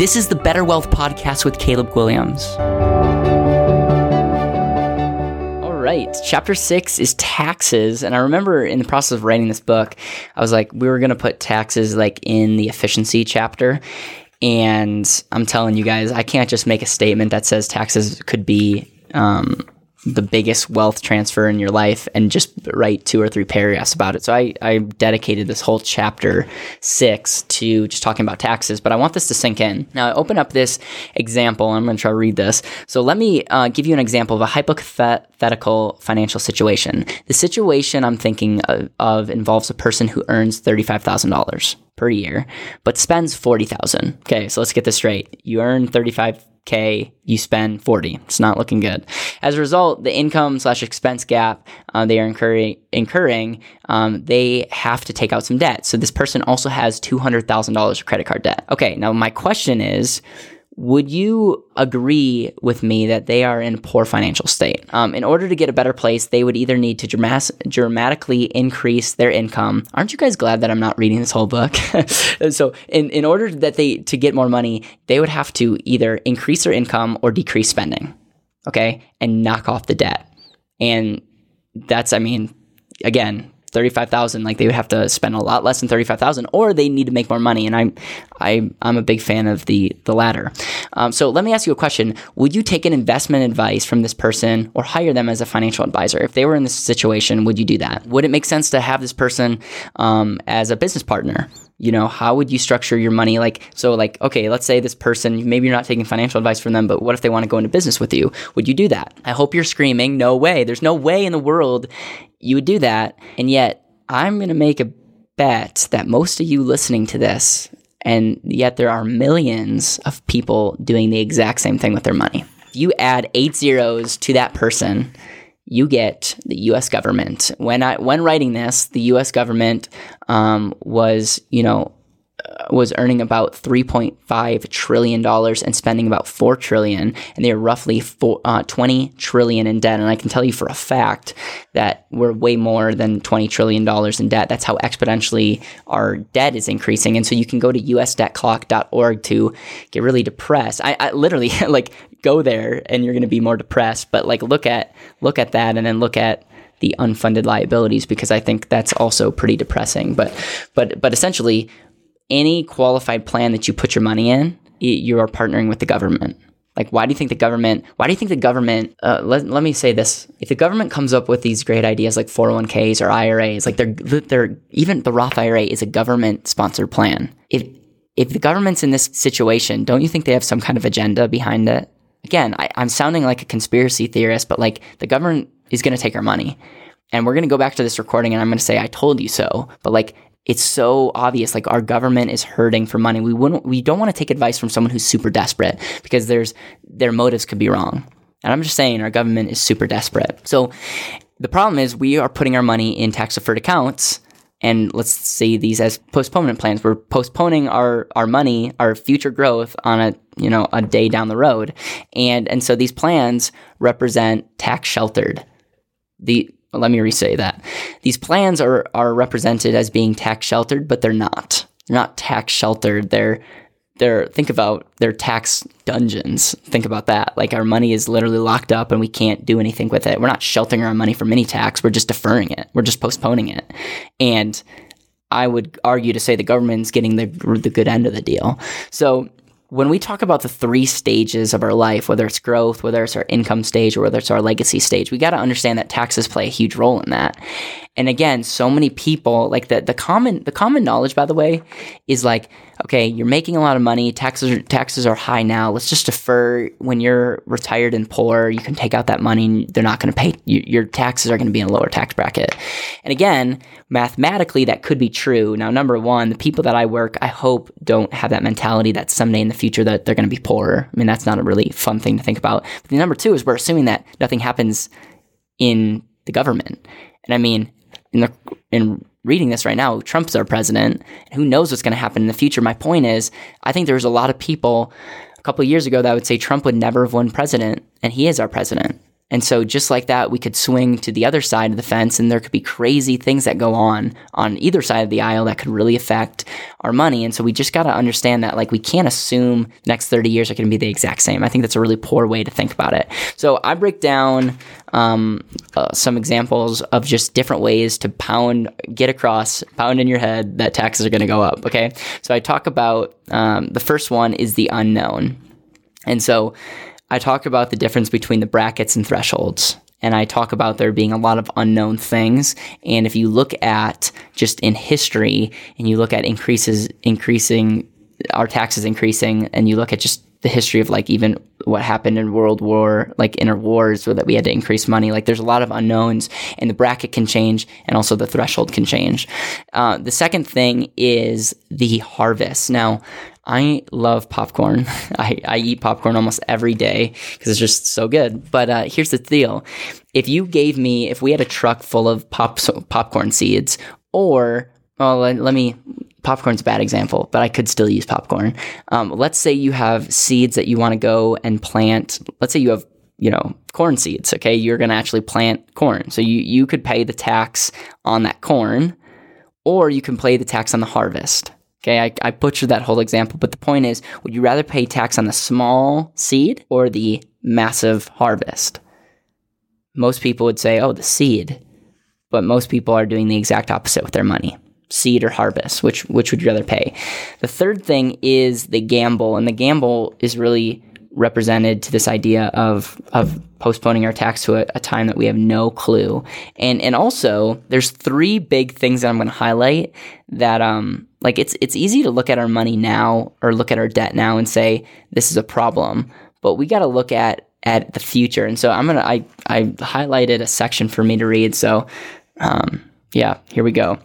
This is the Better Wealth Podcast with Caleb Guilliams. All right, chapter six is taxes. And I remember in the process of writing this book, I was like, we were going to put taxes like in the efficiency chapter. And I'm telling you guys, I can't just make a statement that says taxes could be um, the biggest wealth transfer in your life and just write two or three paragraphs about it. So I, I dedicated this whole chapter six to just talking about taxes, but I want this to sink in. Now I open up this example. And I'm going to try to read this. So let me uh, give you an example of a hypothetical financial situation. The situation I'm thinking of, of involves a person who earns $35,000 per year, but spends 40,000. Okay. So let's get this straight. You earn 35 K, you spend 40. It's not looking good. As a result, the income slash expense gap uh, they are incurring, incurring um, they have to take out some debt. So this person also has $200,000 of credit card debt. Okay, now my question is, would you agree with me that they are in poor financial state? Um, in order to get a better place, they would either need to dramas- dramatically increase their income. Aren't you guys glad that I'm not reading this whole book? so, in, in order that they to get more money, they would have to either increase their income or decrease spending, okay, and knock off the debt. And that's, I mean, again, 35,000 like they would have to spend a lot less than 35,000 or they need to make more money and I'm I I'm a big fan of the the latter. Um, so let me ask you a question. Would you take an investment advice from this person or hire them as a financial advisor? If they were in this situation, would you do that? Would it make sense to have this person um, as a business partner? You know how would you structure your money? Like so like okay let's say this person maybe you're not taking financial advice from them but what if they want to go into business with you? Would you do that? I hope you're screaming no way. There's no way in the world you would do that. And yet i'm going to make a bet that most of you listening to this and yet there are millions of people doing the exact same thing with their money. If you add eight zeros to that person you get the U.S. government. When I when writing this, the U.S. government um, was you know was earning about 3.5 trillion dollars and spending about 4 trillion and they are roughly four, uh, 20 trillion in debt. And i can tell you for a fact that we're way more than 20 trillion dollars in debt. That's how exponentially our debt is increasing. And so you can go to usdebtclock.org to get really depressed. I, I literally like go there and you're going to be more depressed. But like look at look at that and then look at the unfunded liabilities because I think that's also pretty depressing. But but but essentially any qualified plan that you put your money in you are partnering with the government like why do you think the government why do you think the government uh, let, let me say this if the government comes up with these great ideas like 401ks or iras like they're they're even the roth ira is a government sponsored plan if if the government's in this situation don't you think they have some kind of agenda behind it again, I, I'm sounding like a conspiracy theorist, but like the government is going to take our money. And we're going to go back to this recording and I'm going to say, I told you so. But like, it's so obvious like our government is hurting for money we wouldn't we don't want to take advice from someone who's super desperate because there's their motives could be wrong and i'm just saying our government is super desperate so the problem is we are putting our money in tax deferred accounts and let's see these as postponement plans. We're postponing our, our money, our future growth on a you know a day down the road, and and so these plans represent tax sheltered. The let me re-say that these plans are are represented as being tax sheltered, but they're not. They're not tax sheltered. They're they're think about their tax dungeons. Think about that. Like our money is literally locked up and we can't do anything with it. We're not sheltering our money from any tax. We're just deferring it. We're just postponing it. And I would argue to say the government's getting the the good end of the deal. So when we talk about the three stages of our life, whether it's growth, whether it's our income stage, or whether it's our legacy stage, we got to understand that taxes play a huge role in that. And again, so many people like the the common the common knowledge, by the way, is like okay, you're making a lot of money, taxes are, taxes are high now. Let's just defer when you're retired and poor. You can take out that money, and they're not going to pay. You, your taxes are going to be in a lower tax bracket. And again, mathematically, that could be true. Now, number one, the people that I work, I hope don't have that mentality that someday in the future that they're going to be poorer. I mean, that's not a really fun thing to think about. But the number two is we're assuming that nothing happens in the government. And I mean, in the in reading this right now, Trump's our president. Who knows what's going to happen in the future? My point is, I think there's a lot of people a couple years ago that would say Trump would never have won president, and he is our president. And so just like that, we could swing to the other side of the fence and there could be crazy things that go on on either side of the aisle that could really affect our money. And so we just got to understand that like we can't assume the next 30 years are going to be the exact same. I think that's a really poor way to think about it. So I break down um, uh, some examples of just different ways to pound, get across, pound in your head that taxes are going to go up. Okay. So I talk about um, the first one is the unknown. And so I talk about the difference between the brackets and thresholds. And I talk about there being a lot of unknown things. And if you look at just in history and you look at increases, increasing, our taxes increasing, and you look at just the history of like even what happened in World War, like inner wars, where that we had to increase money. Like there's a lot of unknowns, and the bracket can change, and also the threshold can change. Uh, the second thing is the harvest. Now, I love popcorn. I, I eat popcorn almost every day because it's just so good. But uh, here's the deal: if you gave me, if we had a truck full of pop popcorn seeds, or well, let, let me popcorn's a bad example, but I could still use popcorn. Um, let's say you have seeds that you want to go and plant. Let's say you have you know corn seeds. Okay, you're going to actually plant corn, so you you could pay the tax on that corn, or you can pay the tax on the harvest. Okay, I, I butchered that whole example, but the point is, would you rather pay tax on the small seed or the massive harvest? Most people would say, oh, the seed, but most people are doing the exact opposite with their money seed or harvest which which would you rather pay the third thing is the gamble and the gamble is really represented to this idea of of postponing our tax to a, a, time that we have no clue. And and also there's three big things that i'm going to highlight that um like it's it's easy to look at our money now or look at our debt now and say this is a problem but we got to look at at the future. And so i'm gonna i i highlighted a section for me to read. So um yeah here we go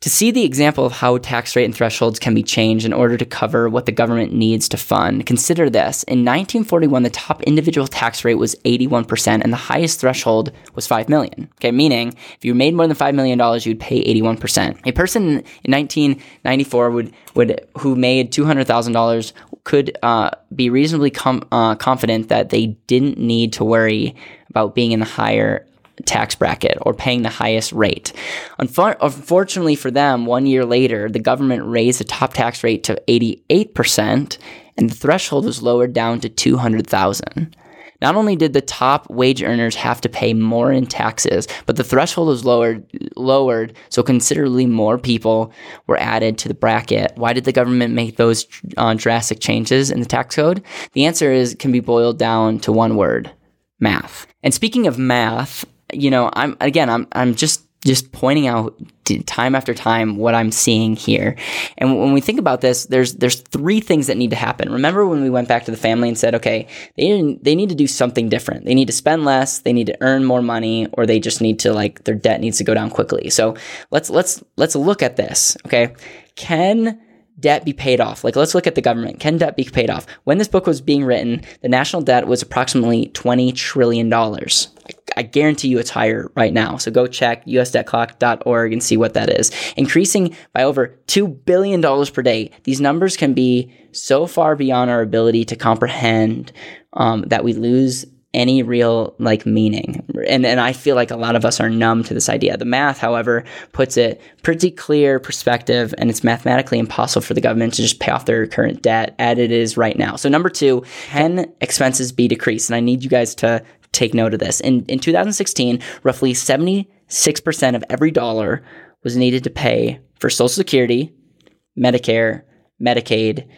to see the example of how tax rate and thresholds can be changed in order to cover what the government needs to fund, consider this. In 1941, the top individual tax rate was 81% and the highest threshold was 5 million. Okay, meaning if you made more than 5 million dollars, you'd pay 81%. A person in 1994 would would who made $200,000 could uh, be reasonably com- uh, confident that they didn't need to worry about being in the higher tax bracket or paying the highest rate. Unfortunately for them, one year later, the government raised the top tax rate to 88% and the threshold was lowered down to 200,000. Not only did the top wage earners have to pay more in taxes, but the threshold was lowered lowered so considerably more people were added to the bracket. Why did the government make those uh, drastic changes in the tax code? The answer is can be boiled down to one word: math. And speaking of math, you know, I'm again, I'm I'm just just pointing out time after time what I'm seeing here. And when we think about this, there's there's three things that need to happen. Remember when we went back to the family and said, okay, they they need to do something different. They need to spend less, they need to earn more money, or they just need to like their debt needs to go down quickly. So let's let's let's look at this. Okay, can debt be paid off? Like, let's look at the government. Can debt be paid off? When this book was being written, the national debt was approximately $20 trillion. I guarantee you it's higher right now. So go check usdebtclock.org and see what that is. Increasing by over $2 billion per day. These numbers can be so far beyond our ability to comprehend um, that we lose any real like meaning. And and I feel like a lot of us are numb to this idea. The math, however, puts it pretty clear perspective and it's mathematically impossible for the government to just pay off their current debt as it is right now. So number 2, can expenses be decreased? And I need you guys to take note of this. In in 2016, roughly 76% of every dollar was needed to pay for Social Security, Medicare, Medicaid,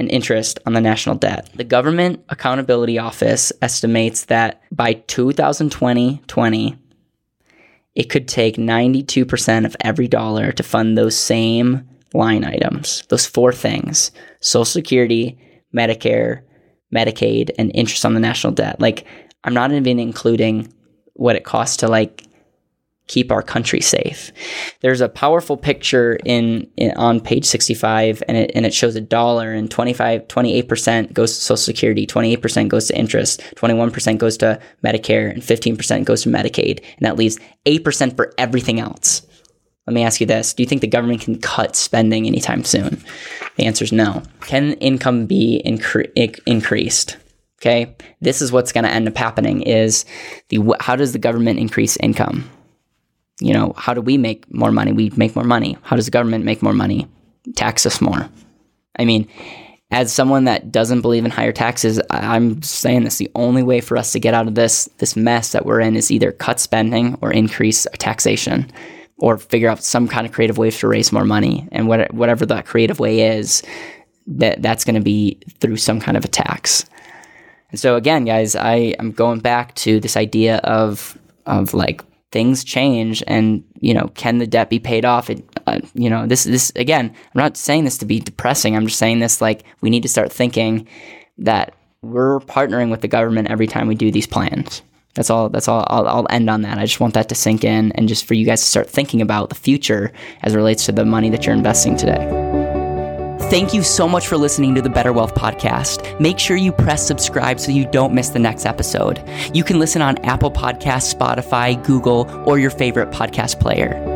and interest on the national debt. The Government Accountability Office estimates that by 2020 20, it could take 92% of every dollar to fund those same line items, those four things Social Security, Medicare, Medicaid, and interest on the national debt. Like, I'm not even including what it costs to like keep our country safe. There's a powerful picture in, in, on page 65 and it and it shows a dollar and 25 28% goes to social security, 28% goes to interest, 21% goes to Medicare and 15% goes to Medicaid and that leaves 8% for everything else. Let me ask you this, do you think the government can cut spending anytime soon? The answer is no. Can income be incre- increased? Okay, this is what's going to end up happening: is the how does the government increase income? You know, how do we make more money? We make more money. How does the government make more money? Tax us more. I mean, as someone that doesn't believe in higher taxes, I'm saying this: the only way for us to get out of this this mess that we're in is either cut spending or increase taxation, or figure out some kind of creative way to raise more money. And what, whatever that creative way is, that that's going to be through some kind of a tax. And so again, guys, I am going back to this idea of of like things change, and you know, can the debt be paid off? It, uh, you know, this this again, I'm not saying this to be depressing. I'm just saying this like we need to start thinking that we're partnering with the government every time we do these plans. That's all. That's all. I'll, I'll, end on that. I just want that to sink in, and just for you guys to start thinking about the future as it relates to the money that you're investing today. Thank you so much for listening to the Better Wealth Podcast. Make sure you press subscribe so you don't miss the next episode. You can listen on Apple Podcasts, Spotify, Google, or your favorite podcast player.